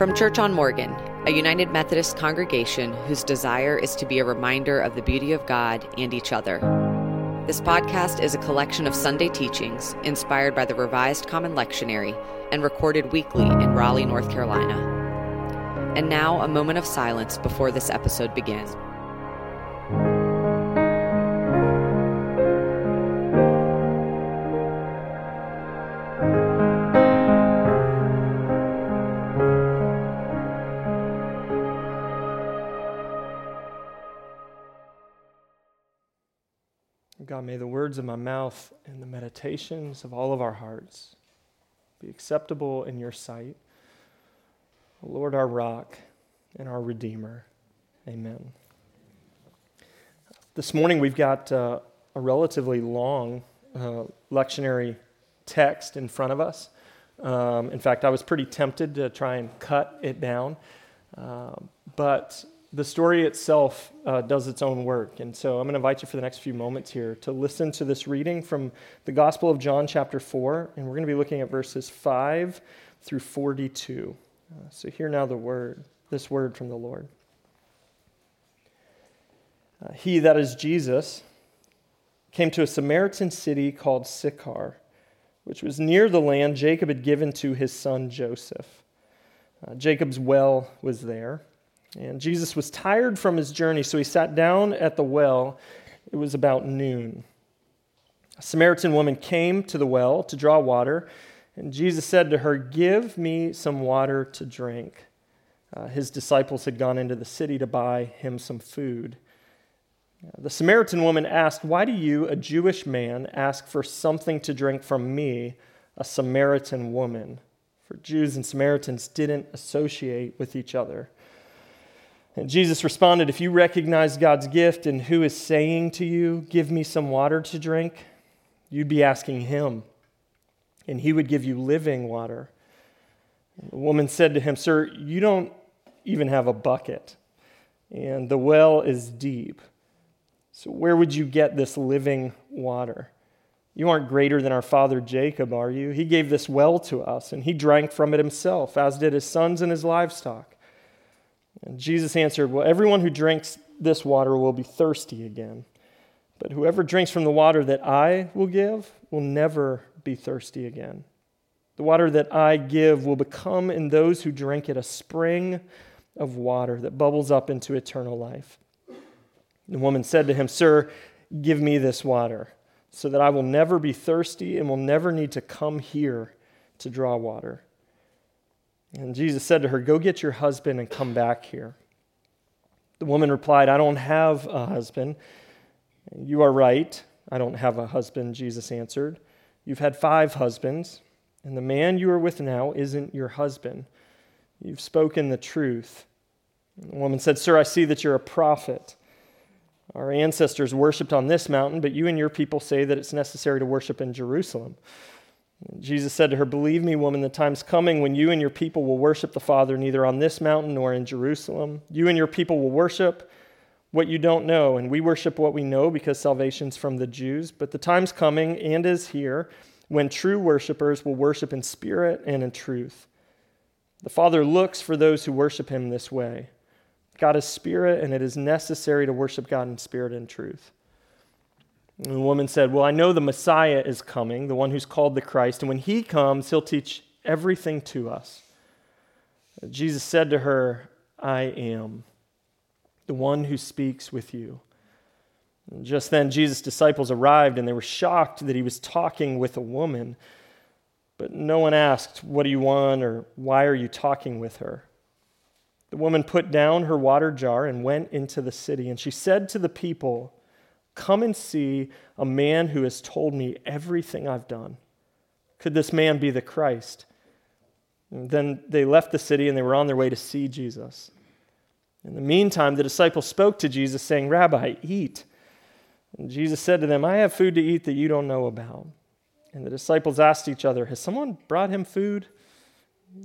From Church on Morgan, a United Methodist congregation whose desire is to be a reminder of the beauty of God and each other. This podcast is a collection of Sunday teachings inspired by the Revised Common Lectionary and recorded weekly in Raleigh, North Carolina. And now, a moment of silence before this episode begins. Words of my mouth and the meditations of all of our hearts be acceptable in your sight. Lord, our rock and our Redeemer. Amen. This morning we've got uh, a relatively long uh, lectionary text in front of us. Um, in fact, I was pretty tempted to try and cut it down. Uh, but the story itself uh, does its own work. And so I'm going to invite you for the next few moments here to listen to this reading from the Gospel of John, chapter 4. And we're going to be looking at verses 5 through 42. Uh, so hear now the word, this word from the Lord. Uh, he, that is Jesus, came to a Samaritan city called Sychar, which was near the land Jacob had given to his son Joseph. Uh, Jacob's well was there. And Jesus was tired from his journey, so he sat down at the well. It was about noon. A Samaritan woman came to the well to draw water, and Jesus said to her, Give me some water to drink. Uh, his disciples had gone into the city to buy him some food. The Samaritan woman asked, Why do you, a Jewish man, ask for something to drink from me, a Samaritan woman? For Jews and Samaritans didn't associate with each other. And Jesus responded, If you recognize God's gift and who is saying to you, Give me some water to drink, you'd be asking him, and he would give you living water. The woman said to him, Sir, you don't even have a bucket, and the well is deep. So where would you get this living water? You aren't greater than our father Jacob, are you? He gave this well to us, and he drank from it himself, as did his sons and his livestock. And Jesus answered, Well, everyone who drinks this water will be thirsty again. But whoever drinks from the water that I will give will never be thirsty again. The water that I give will become in those who drink it a spring of water that bubbles up into eternal life. The woman said to him, Sir, give me this water, so that I will never be thirsty and will never need to come here to draw water. And Jesus said to her, Go get your husband and come back here. The woman replied, I don't have a husband. You are right. I don't have a husband, Jesus answered. You've had five husbands, and the man you are with now isn't your husband. You've spoken the truth. And the woman said, Sir, I see that you're a prophet. Our ancestors worshiped on this mountain, but you and your people say that it's necessary to worship in Jerusalem. Jesus said to her, Believe me, woman, the time's coming when you and your people will worship the Father neither on this mountain nor in Jerusalem. You and your people will worship what you don't know, and we worship what we know because salvation's from the Jews. But the time's coming and is here when true worshipers will worship in spirit and in truth. The Father looks for those who worship him this way. God is spirit, and it is necessary to worship God in spirit and truth. And the woman said, Well, I know the Messiah is coming, the one who's called the Christ, and when he comes, he'll teach everything to us. Jesus said to her, I am the one who speaks with you. And just then, Jesus' disciples arrived, and they were shocked that he was talking with a woman. But no one asked, What do you want? or Why are you talking with her? The woman put down her water jar and went into the city, and she said to the people, Come and see a man who has told me everything I've done. Could this man be the Christ? And then they left the city and they were on their way to see Jesus. In the meantime, the disciples spoke to Jesus, saying, Rabbi, eat. And Jesus said to them, I have food to eat that you don't know about. And the disciples asked each other, Has someone brought him food?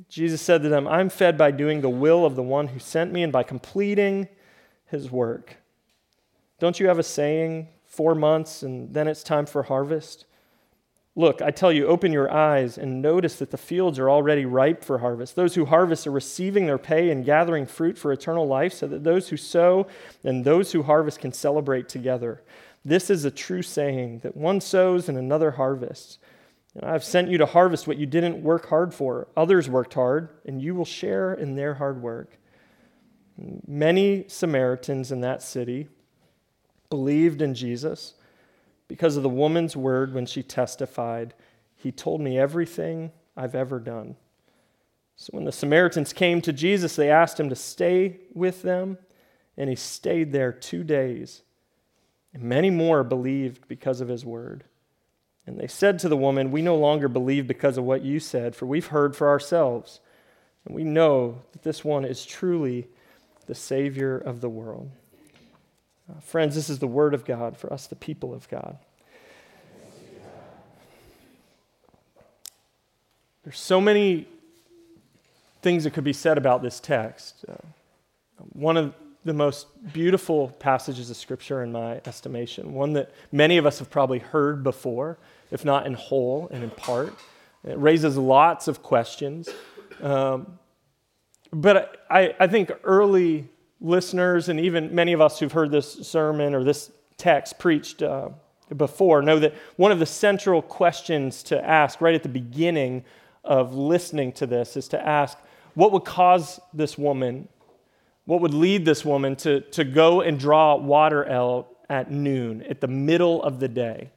Jesus said to them, I'm fed by doing the will of the one who sent me and by completing his work. Don't you have a saying, four months and then it's time for harvest? Look, I tell you, open your eyes and notice that the fields are already ripe for harvest. Those who harvest are receiving their pay and gathering fruit for eternal life, so that those who sow and those who harvest can celebrate together. This is a true saying that one sows and another harvests. And I've sent you to harvest what you didn't work hard for. Others worked hard, and you will share in their hard work. Many Samaritans in that city believed in Jesus because of the woman's word when she testified, He told me everything I've ever done. So when the Samaritans came to Jesus, they asked him to stay with them, and he stayed there two days. And many more believed because of his word. And they said to the woman, We no longer believe because of what you said, for we've heard for ourselves. And we know that this one is truly the Savior of the world. Uh, friends, this is the word of God for us, the people of God. There's so many things that could be said about this text. Uh, one of the most beautiful passages of Scripture, in my estimation, one that many of us have probably heard before, if not in whole and in part. It raises lots of questions. Um, but I, I think early listeners and even many of us who've heard this sermon or this text preached uh, before know that one of the central questions to ask right at the beginning of listening to this is to ask what would cause this woman, what would lead this woman to, to go and draw water out at noon, at the middle of the day?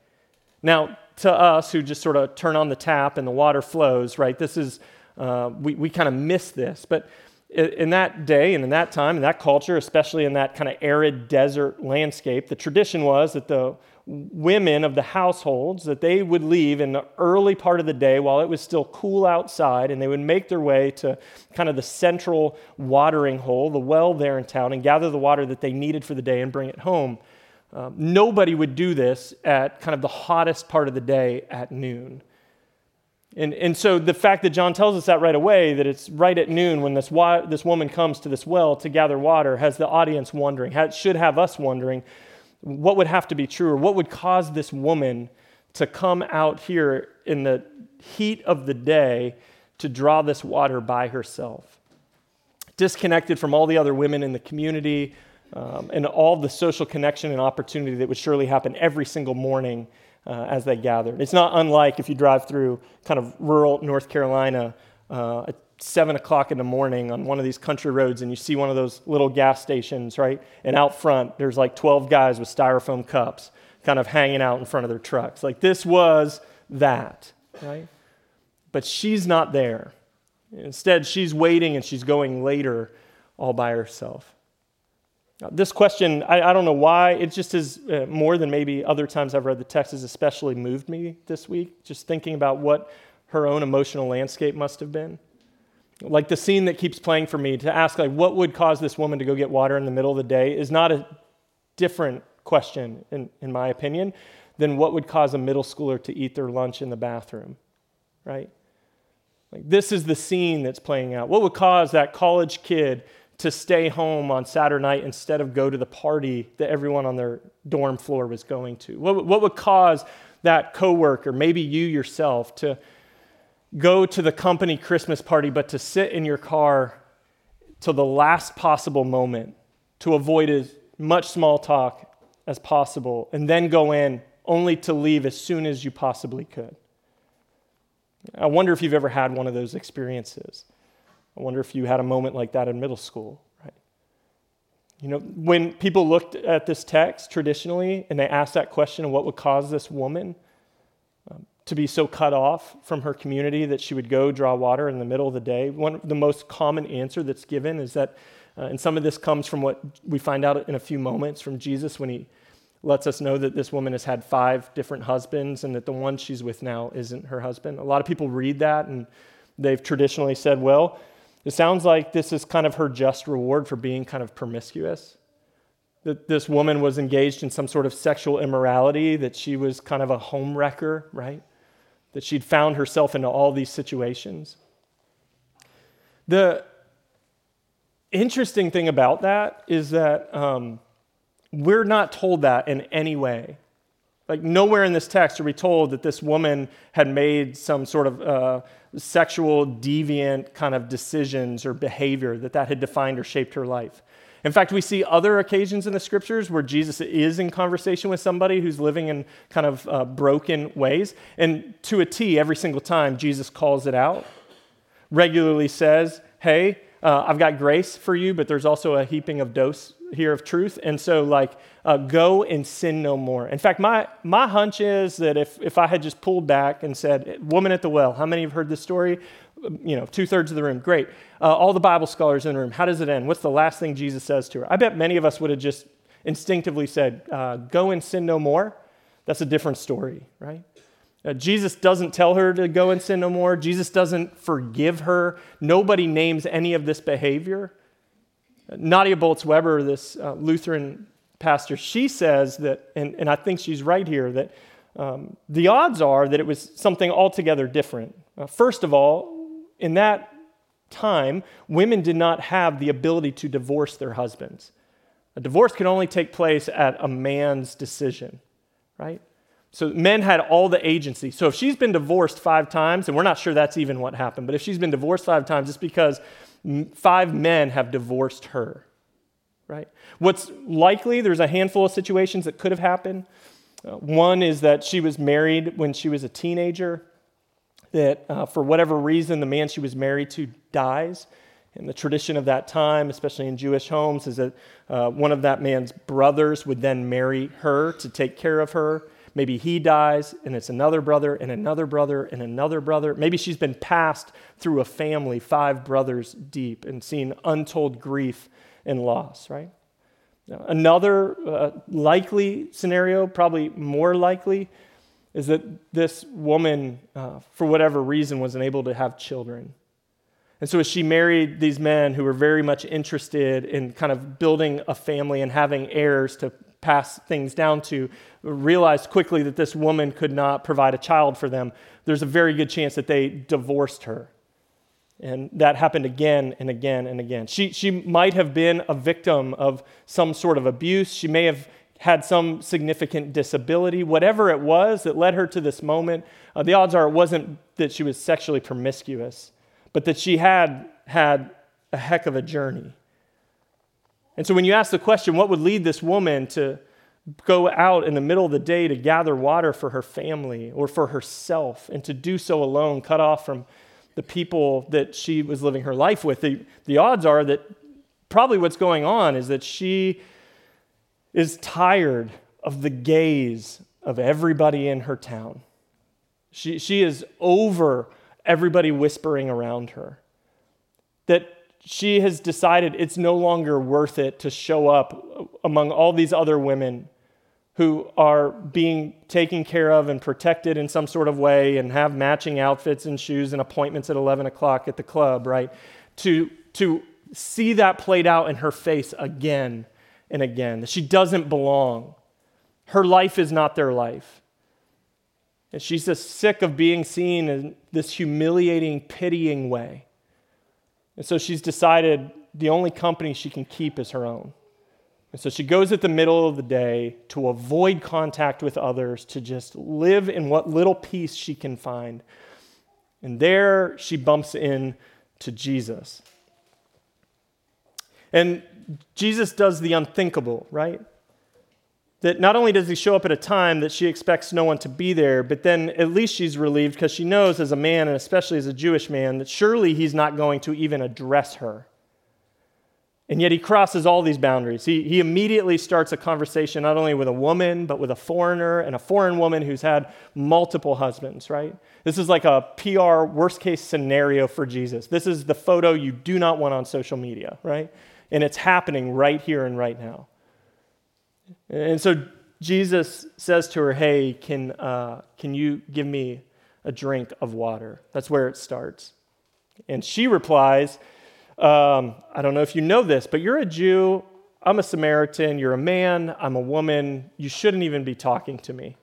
Now, to us who just sort of turn on the tap and the water flows, right, this is, uh, we, we kind of miss this. But in that day and in that time, in that culture, especially in that kind of arid desert landscape, the tradition was that the women of the households that they would leave in the early part of the day while it was still cool outside and they would make their way to kind of the central watering hole the well there in town and gather the water that they needed for the day and bring it home. Um, nobody would do this at kind of the hottest part of the day at noon and, and so the fact that John tells us that right away, that it's right at noon when this, wa- this woman comes to this well to gather water, has the audience wondering, has, should have us wondering, what would have to be true or what would cause this woman to come out here in the heat of the day to draw this water by herself? Disconnected from all the other women in the community um, and all the social connection and opportunity that would surely happen every single morning uh, as they gathered. It's not unlike if you drive through kind of rural North Carolina uh, at 7 o'clock in the morning on one of these country roads and you see one of those little gas stations, right? And out front, there's like 12 guys with styrofoam cups kind of hanging out in front of their trucks. Like this was that, right? But she's not there. Instead, she's waiting and she's going later all by herself. This question, I, I, don't know why, it just is uh, more than maybe other times I've read the text, has especially moved me this week, just thinking about what her own emotional landscape must have been. Like the scene that keeps playing for me to ask, like, what would cause this woman to go get water in the middle of the day is not a different question, in, in my opinion, than what would cause a middle schooler to eat their lunch in the bathroom, right? Like, this is the scene that's playing out. What would cause that college kid to stay home on Saturday night instead of go to the party that everyone on their dorm floor was going to? What, what would cause that coworker, maybe you yourself, to go to the company Christmas party, but to sit in your car till the last possible moment to avoid as much small talk as possible and then go in only to leave as soon as you possibly could? I wonder if you've ever had one of those experiences. I wonder if you had a moment like that in middle school, right? You know, when people looked at this text traditionally and they asked that question of what would cause this woman um, to be so cut off from her community that she would go draw water in the middle of the day, one of the most common answer that's given is that, uh, and some of this comes from what we find out in a few moments from Jesus when he lets us know that this woman has had five different husbands and that the one she's with now isn't her husband. A lot of people read that and they've traditionally said, well, it sounds like this is kind of her just reward for being kind of promiscuous. That this woman was engaged in some sort of sexual immorality, that she was kind of a home wrecker, right? That she'd found herself into all these situations. The interesting thing about that is that um, we're not told that in any way Like, nowhere in this text are we told that this woman had made some sort of uh, sexual deviant kind of decisions or behavior, that that had defined or shaped her life. In fact, we see other occasions in the scriptures where Jesus is in conversation with somebody who's living in kind of uh, broken ways. And to a T, every single time, Jesus calls it out, regularly says, Hey, uh, I've got grace for you, but there's also a heaping of dose here of truth. And so, like, uh, go and sin no more. In fact, my, my hunch is that if, if I had just pulled back and said, Woman at the well, how many have heard this story? You know, two thirds of the room, great. Uh, all the Bible scholars in the room, how does it end? What's the last thing Jesus says to her? I bet many of us would have just instinctively said, uh, Go and sin no more. That's a different story, right? Uh, Jesus doesn't tell her to go and sin no more. Jesus doesn't forgive her. Nobody names any of this behavior. Nadia Bolz Weber, this uh, Lutheran pastor, she says that, and, and I think she's right here, that um, the odds are that it was something altogether different. Uh, first of all, in that time, women did not have the ability to divorce their husbands. A divorce could only take place at a man's decision, right? So men had all the agency. So if she's been divorced five times, and we're not sure that's even what happened, but if she's been divorced five times, it's because five men have divorced her, right? What's likely, there's a handful of situations that could have happened. Uh, one is that she was married when she was a teenager, that uh, for whatever reason, the man she was married to dies. And the tradition of that time, especially in Jewish homes, is that uh, one of that man's brothers would then marry her to take care of her. Maybe he dies, and it's another brother, and another brother, and another brother. Maybe she's been passed through a family, five brothers deep, and seen untold grief and loss, right? Another uh, likely scenario, probably more likely, is that this woman, uh, for whatever reason, wasn't able to have children. And so, as she married these men who were very much interested in kind of building a family and having heirs to pass things down to, realized quickly that this woman could not provide a child for them, there's a very good chance that they divorced her. And that happened again and again and again. She, she might have been a victim of some sort of abuse. She may have had some significant disability. Whatever it was that led her to this moment, uh, the odds are it wasn't that she was sexually promiscuous, but that she had had a heck of a journey. And so when you ask the question, what would lead this woman to go out in the middle of the day to gather water for her family or for herself and to do so alone, cut off from the people that she was living her life with, the, the odds are that probably what's going on is that she is tired of the gaze of everybody in her town. She, she is over everybody whispering around her. That she has decided it's no longer worth it to show up among all these other women who are being taken care of and protected in some sort of way and have matching outfits and shoes and appointments at 11 o'clock at the club, right? To, to see that played out in her face again and again, she doesn't belong. Her life is not their life. And she's just sick of being seen in this humiliating, pitying way. And so she's decided the only company she can keep is her own. And so she goes at the middle of the day to avoid contact with others, to just live in what little peace she can find. And there she bumps in to Jesus. And Jesus does the unthinkable, right? That not only does he show up at a time that she expects no one to be there, but then at least she's relieved because she knows as a man, and especially as a Jewish man, that surely he's not going to even address her. And yet he crosses all these boundaries. He, he immediately starts a conversation not only with a woman, but with a foreigner and a foreign woman who's had multiple husbands, right? This is like a PR worst case scenario for Jesus. This is the photo you do not want on social media, right? And it's happening right here and right now. And so Jesus says to her, Hey, can, uh, can you give me a drink of water? That's where it starts. And she replies, um, I don't know if you know this, but you're a Jew. I'm a Samaritan. You're a man. I'm a woman. You shouldn't even be talking to me.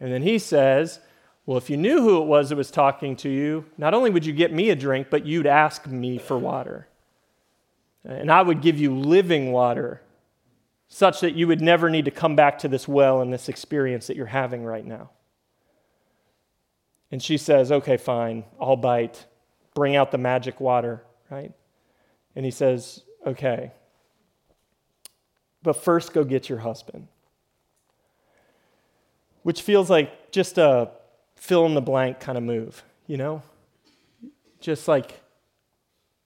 And then he says, Well, if you knew who it was that was talking to you, not only would you get me a drink, but you'd ask me for water. And I would give you living water such that you would never need to come back to this well and this experience that you're having right now. And she says, Okay, fine, I'll bite. Bring out the magic water, right? And he says, Okay, but first go get your husband. Which feels like just a fill in the blank kind of move, you know? Just like,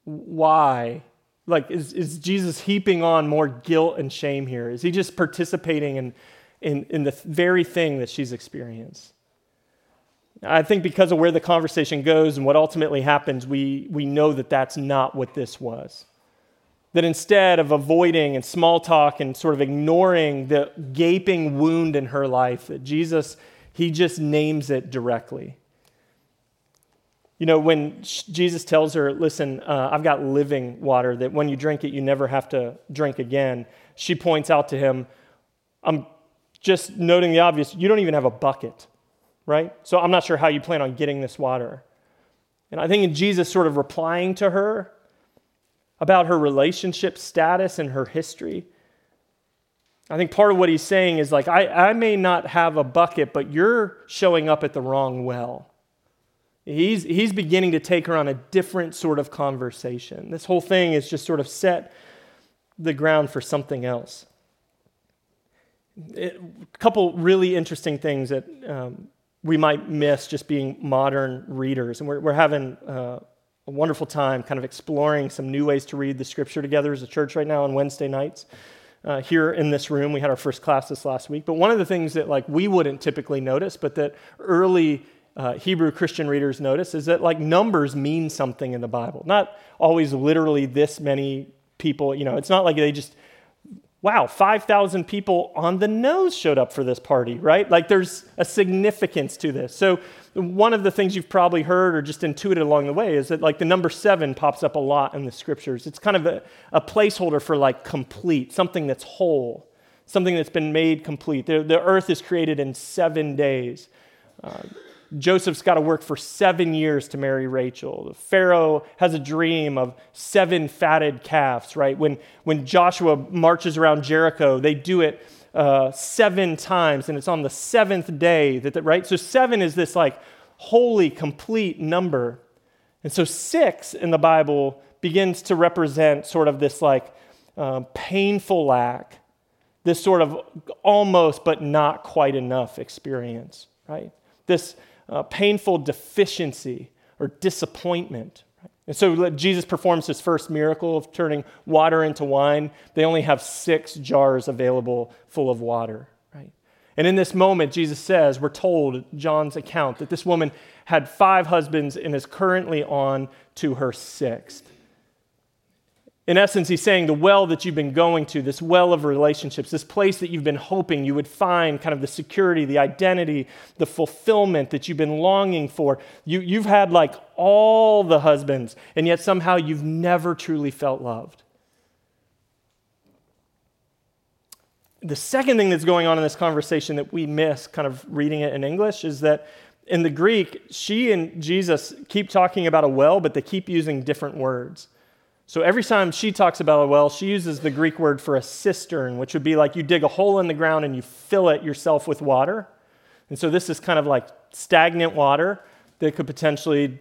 why? Like, is, is Jesus heaping on more guilt and shame here? Is he just participating in, in, in the very thing that she's experienced? I think because of where the conversation goes and what ultimately happens, we, we know that that's not what this was. That instead of avoiding and small talk and sort of ignoring the gaping wound in her life, that Jesus, he just names it directly. You know, when Jesus tells her, listen, uh, I've got living water that when you drink it, you never have to drink again, she points out to him, I'm just noting the obvious, you don't even have a bucket right? So I'm not sure how you plan on getting this water. And I think in Jesus sort of replying to her about her relationship status and her history, I think part of what he's saying is like, I, I may not have a bucket, but you're showing up at the wrong well. He's, he's beginning to take her on a different sort of conversation. This whole thing is just sort of set the ground for something else. It, a couple really interesting things that um, we might miss just being modern readers. And we're, we're having uh, a wonderful time kind of exploring some new ways to read the scripture together as a church right now on Wednesday nights. Uh, here in this room, we had our first class this last week. But one of the things that like we wouldn't typically notice, but that early uh, Hebrew Christian readers notice, is that like numbers mean something in the Bible. Not always literally this many people. You know, it's not like they just wow, 5,000 people on the nose showed up for this party, right? Like there's a significance to this. So, one of the things you've probably heard or just intuited along the way is that like the number seven pops up a lot in the scriptures. It's kind of a, a placeholder for like complete, something that's whole, something that's been made complete. The, the earth is created in seven days. Uh, Joseph's got to work for seven years to marry Rachel. Pharaoh has a dream of seven fatted calves, right? When, when Joshua marches around Jericho, they do it uh, seven times, and it's on the seventh day that, the, right? So seven is this like holy, complete number. And so six in the Bible begins to represent sort of this like uh, painful lack, this sort of almost but not quite enough experience, right? This uh, painful deficiency or disappointment. And so Jesus performs his first miracle of turning water into wine. They only have six jars available full of water. Right? And in this moment, Jesus says, we're told, John's account, that this woman had five husbands and is currently on to her sixth. In essence, he's saying the well that you've been going to, this well of relationships, this place that you've been hoping you would find kind of the security, the identity, the fulfillment that you've been longing for. You, you've had like all the husbands, and yet somehow you've never truly felt loved. The second thing that's going on in this conversation that we miss, kind of reading it in English, is that in the Greek, she and Jesus keep talking about a well, but they keep using different words. So every time she talks about a well, she uses the Greek word for a cistern, which would be like you dig a hole in the ground and you fill it yourself with water. And so this is kind of like stagnant water that could potentially,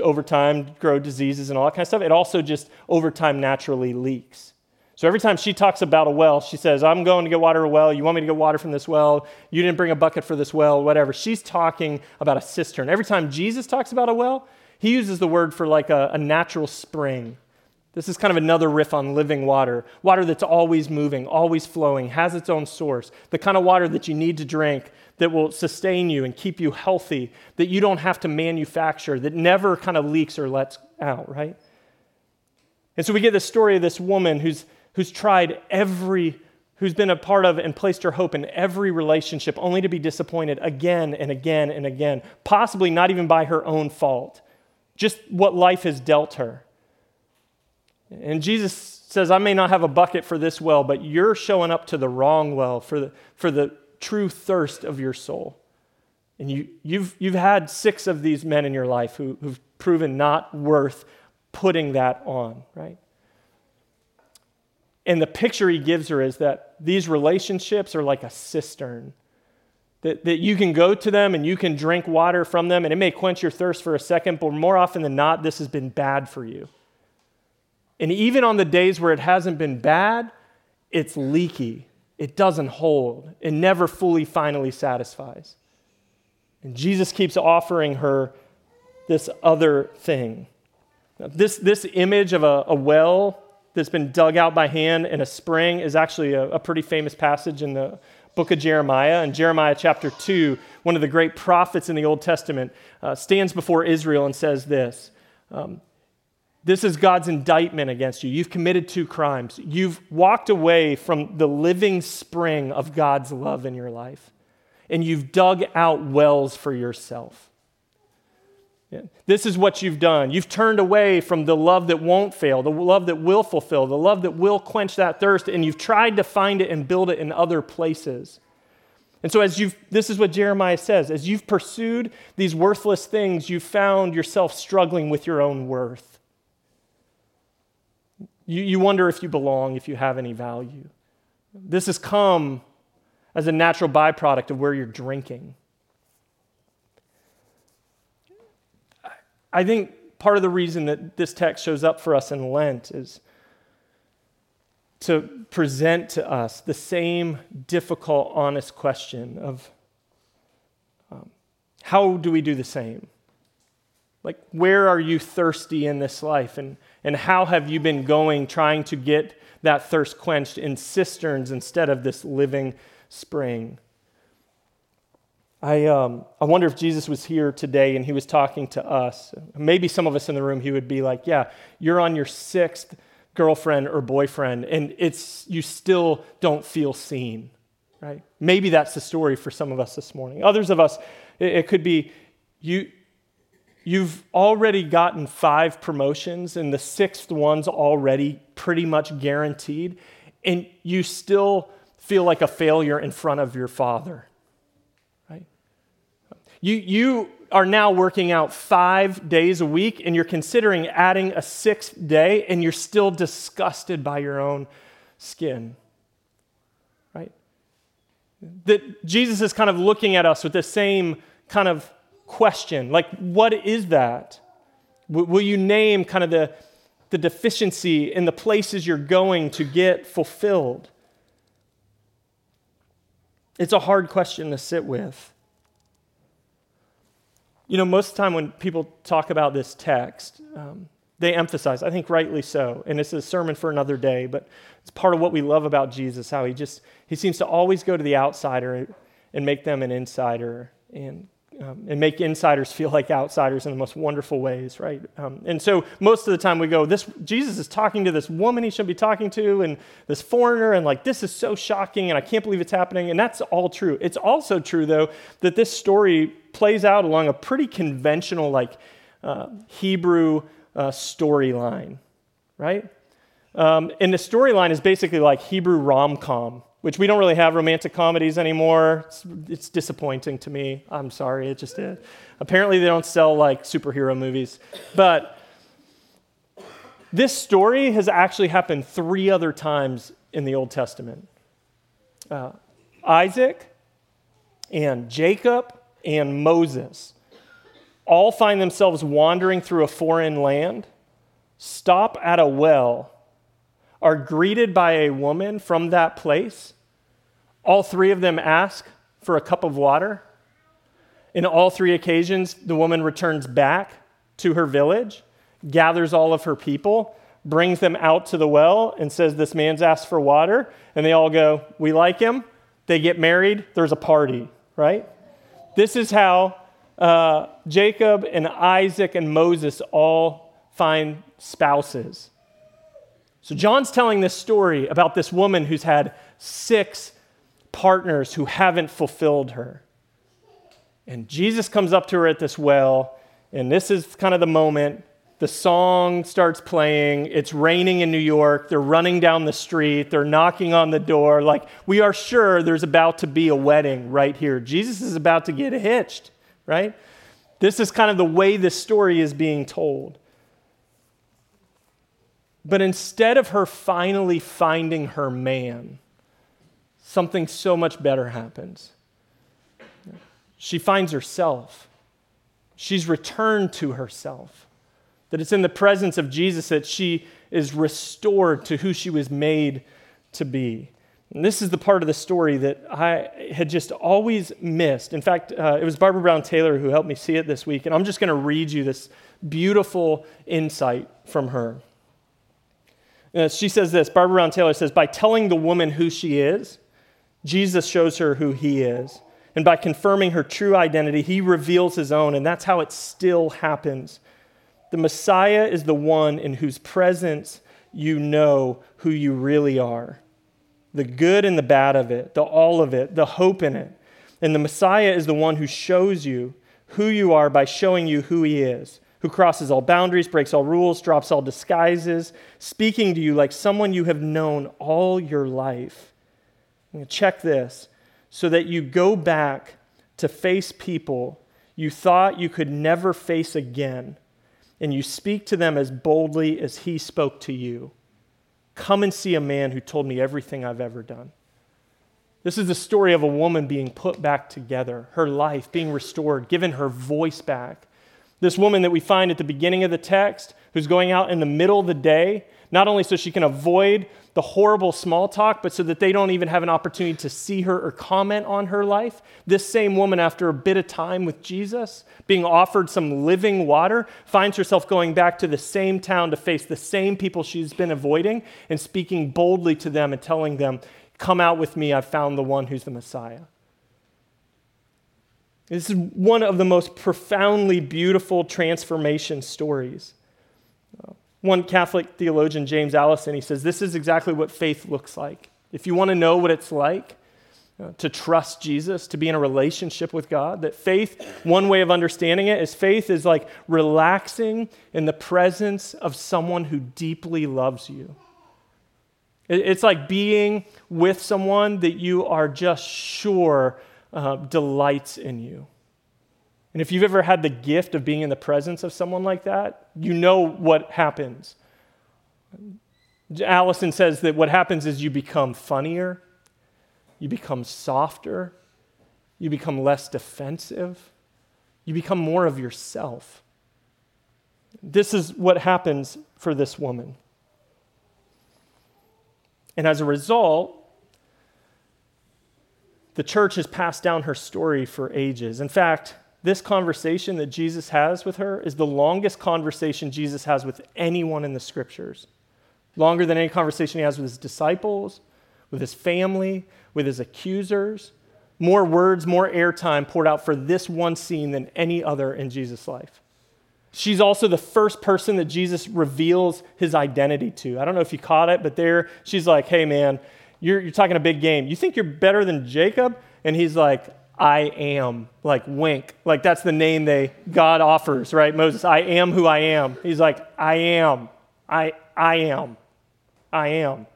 over time, grow diseases and all that kind of stuff. It also just, over time, naturally leaks. So every time she talks about a well, she says, I'm going to get water a well. You want me to get water from this well? You didn't bring a bucket for this well, whatever. She's talking about a cistern. Every time Jesus talks about a well, he uses the word for like a, a natural spring this is kind of another riff on living water water that's always moving, always flowing, has its own source, the kind of water that you need to drink that will sustain you and keep you healthy, that you don't have to manufacture, that never kind of leaks or lets out, right? And so we get the story of this woman who's, who's tried every, who's been a part of and placed her hope in every relationship only to be disappointed again and again and again, possibly not even by her own fault, just what life has dealt her. And Jesus says, I may not have a bucket for this well, but you're showing up to the wrong well for the, for the true thirst of your soul. And you, you've, you've had six of these men in your life who, who've proven not worth putting that on, right? And the picture he gives her is that these relationships are like a cistern. That, that you can go to them and you can drink water from them, and it may quench your thirst for a second, but more often than not, this has been bad for you. And even on the days where it hasn't been bad, it's leaky. It doesn't hold. It never fully, finally satisfies. And Jesus keeps offering her this other thing. Now, this, this image of a, a, well that's been dug out by hand in a spring is actually a, a pretty famous passage in the book of Jeremiah. In Jeremiah chapter 2, one of the great prophets in the Old Testament uh, stands before Israel and says this um, This is God's indictment against you. You've committed two crimes. You've walked away from the living spring of God's love in your life, and you've dug out wells for yourself. This is what you've done. You've turned away from the love that won't fail, the love that will fulfill, the love that will quench that thirst, and you've tried to find it and build it in other places. And so, as you've, this is what Jeremiah says as you've pursued these worthless things, you've found yourself struggling with your own worth. You, you wonder if you belong, if you have any value. This has come as a natural byproduct of where you're drinking. I think part of the reason that this text shows up for us in Lent is to present to us the same difficult, honest question of um, how do we do the same? Like, where are you thirsty in this life? And, and how have you been going trying to get that thirst quenched in cisterns instead of this living spring? I, um, I wonder if Jesus was here today and he was talking to us. Maybe some of us in the room, he would be like, Yeah, you're on your sixth girlfriend or boyfriend, and it's, you still don't feel seen, right? Maybe that's the story for some of us this morning. Others of us, it, it could be you, you've already gotten five promotions, and the sixth one's already pretty much guaranteed, and you still feel like a failure in front of your father Right? you, you are now working out five days a week and you're considering adding a sixth day and you're still disgusted by your own skin. Right? That Jesus is kind of looking at us with the same kind of question like, what is that? Will you name kind of the, the deficiency in the places you're going to get fulfilled? It's a hard question to sit with. You know, most of the time when people talk about this text, um, they emphasize, I think rightly so, and is a sermon for another day, but it's part of what we love about Jesus, how he just, he seems to always go to the outsider and make them an insider and, um, and make insiders feel like outsiders in the most wonderful ways, right? Um, and so most of the time we go, this, Jesus is talking to this woman he shouldn't be talking to and this foreigner, and like, this is so shocking and I can't believe it's happening. And that's all true. It's also true, though, that this story plays out along a pretty conventional, like uh, Hebrew uh, storyline, right? Um, and the storyline is basically like Hebrew rom com, which we don't really have romantic comedies anymore. It's, it's, disappointing to me. I'm sorry, it just is. Apparently, they don't sell like superhero movies. But this story has actually happened three other times in the Old Testament uh, Isaac and Jacob and Moses all find themselves wandering through a foreign land, stop at a well, are greeted by a woman from that place. All three of them ask for a cup of water. In all three occasions, the woman returns back to her village, gathers all of her people, brings them out to the well, and says, This man's asked for water. And they all go, We like him. They get married, there's a party, right? This is how uh, Jacob and Isaac and Moses all find spouses. So, John's telling this story about this woman who's had six partners who haven't fulfilled her. And Jesus comes up to her at this well, and this is kind of the moment the song starts playing. It's raining in New York. They're running down the street. They're knocking on the door. Like, we are sure there's about to be a wedding right here. Jesus is about to get hitched, right? This is kind of the way this story is being told. But instead of her finally finding her man, something so much better happens. She finds herself. She's returned to herself. That it's in the presence of Jesus that she is restored to who she was made to be. And this is the part of the story that I had just always missed. In fact, uh, it was Barbara Brown Taylor who helped me see it this week. And I'm just going to read you this beautiful insight from her. Uh, she says this Barbara Brown Taylor says, By telling the woman who she is, Jesus shows her who he is. And by confirming her true identity, he reveals his own. And that's how it still happens. The Messiah is the one in whose presence you know who you really are the good and the bad of it, the all of it, the hope in it. And the Messiah is the one who shows you who you are by showing you who he is, who crosses all boundaries, breaks all rules, drops all disguises, speaking to you like someone you have known all your life. Check this so that you go back to face people you thought you could never face again, and you speak to them as boldly as he spoke to you. Come and see a man who told me everything I've ever done. This is the story of a woman being put back together, her life being restored, given her voice back. This woman that we find at the beginning of the text, who's going out in the middle of the day, not only so she can avoid the horrible small talk, but so that they don't even have an opportunity to see her or comment on her life. This same woman, after a bit of time with Jesus, being offered some living water, finds herself going back to the same town to face the same people she's been avoiding and speaking boldly to them and telling them, Come out with me, I've found the one who's the Messiah. This is one of the most profoundly beautiful transformation stories. One Catholic theologian, James Alison, he says, This is exactly what faith looks like. If you want to know what it's like uh, to trust Jesus, to be in a relationship with God, that faith, one way of understanding it is faith is like relaxing in the presence of someone who deeply loves you. It's like being with someone that you are just sure uh, delights in you. And if you've ever had the gift of being in the presence of someone like that, you know what happens. Alison says that what happens is you become funnier, you become softer, you become less defensive, you become more of yourself. This is what happens for this woman. And as a result, the church has passed down her story for ages. In fact, this conversation that Jesus has with her is the longest conversation Jesus has with anyone in the scriptures. Longer than any conversation he has with his disciples, with his family, with his accusers. More words, more airtime poured out for this one scene than any other in Jesus' life. She's also the first person that Jesus reveals his identity to. I don't know if you caught it, but there she's like, hey man, you're, you're talking a big game. You think you're better than Jacob? And he's like, I am, like wink. Like that's the name they God offers, right? Moses, I am who I am. He's like, I am. I I am. I am.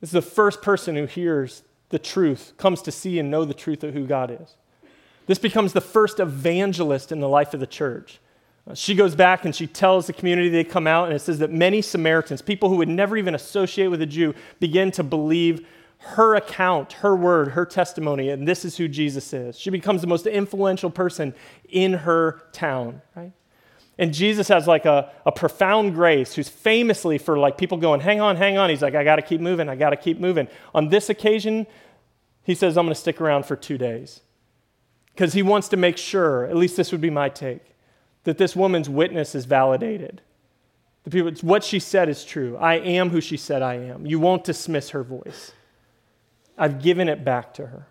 This is the first person who hears the truth, comes to see and know the truth of who God is. This becomes the first evangelist in the life of the church. She goes back and she tells the community they come out, and it says that many Samaritans, people who would never even associate with a Jew, begin to believe her account, her word, her testimony, and this is who Jesus is. She becomes the most influential person in her town, right? And Jesus has like a, a profound grace who's famously for like people going, hang on, hang on. He's like, I got to keep moving, I got to keep moving. On this occasion, he says, I'm going to stick around for two days. Because he wants to make sure, at least this would be my take, that this woman's witness is validated. The people, what she said is true. I am who she said I am. You won't dismiss her voice. I've given it back to her.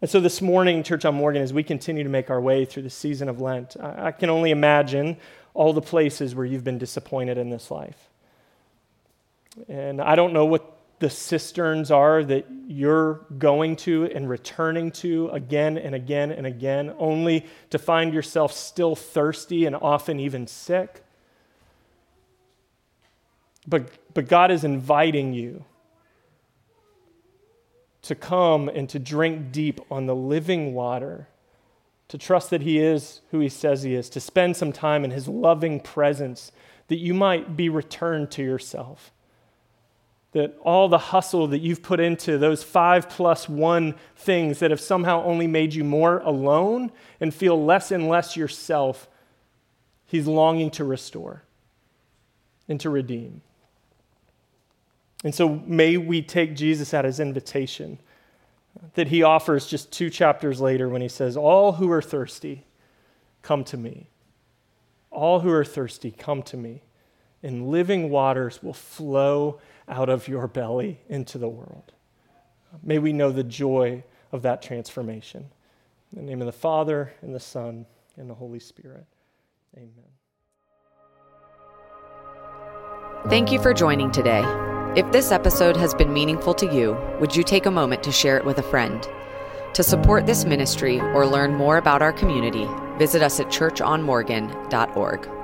And so this morning, Church on Morgan, as we continue to make our way through the season of Lent, I can only imagine all the places where you've been disappointed in this life. And I don't know what the cisterns are that you're going to and returning to again and again and again, only to find yourself still thirsty and often even sick. But, but God is inviting you to come and to drink deep on the living water, to trust that He is who He says He is, to spend some time in His loving presence that you might be returned to yourself. That all the hustle that you've put into those five plus one things that have somehow only made you more alone and feel less and less yourself, He's longing to restore and to redeem. And so may we take Jesus at his invitation that he offers just two chapters later when he says, All who are thirsty, come to me. All who are thirsty, come to me, and living waters will flow out of your belly into the world. May we know the joy of that transformation. In the name of the Father, and the Son, and the Holy Spirit. Amen. Thank you for joining today. If this episode has been meaningful to you, would you take a moment to share it with a friend? To support this ministry or learn more about our community, visit us at churchonmorgan.org.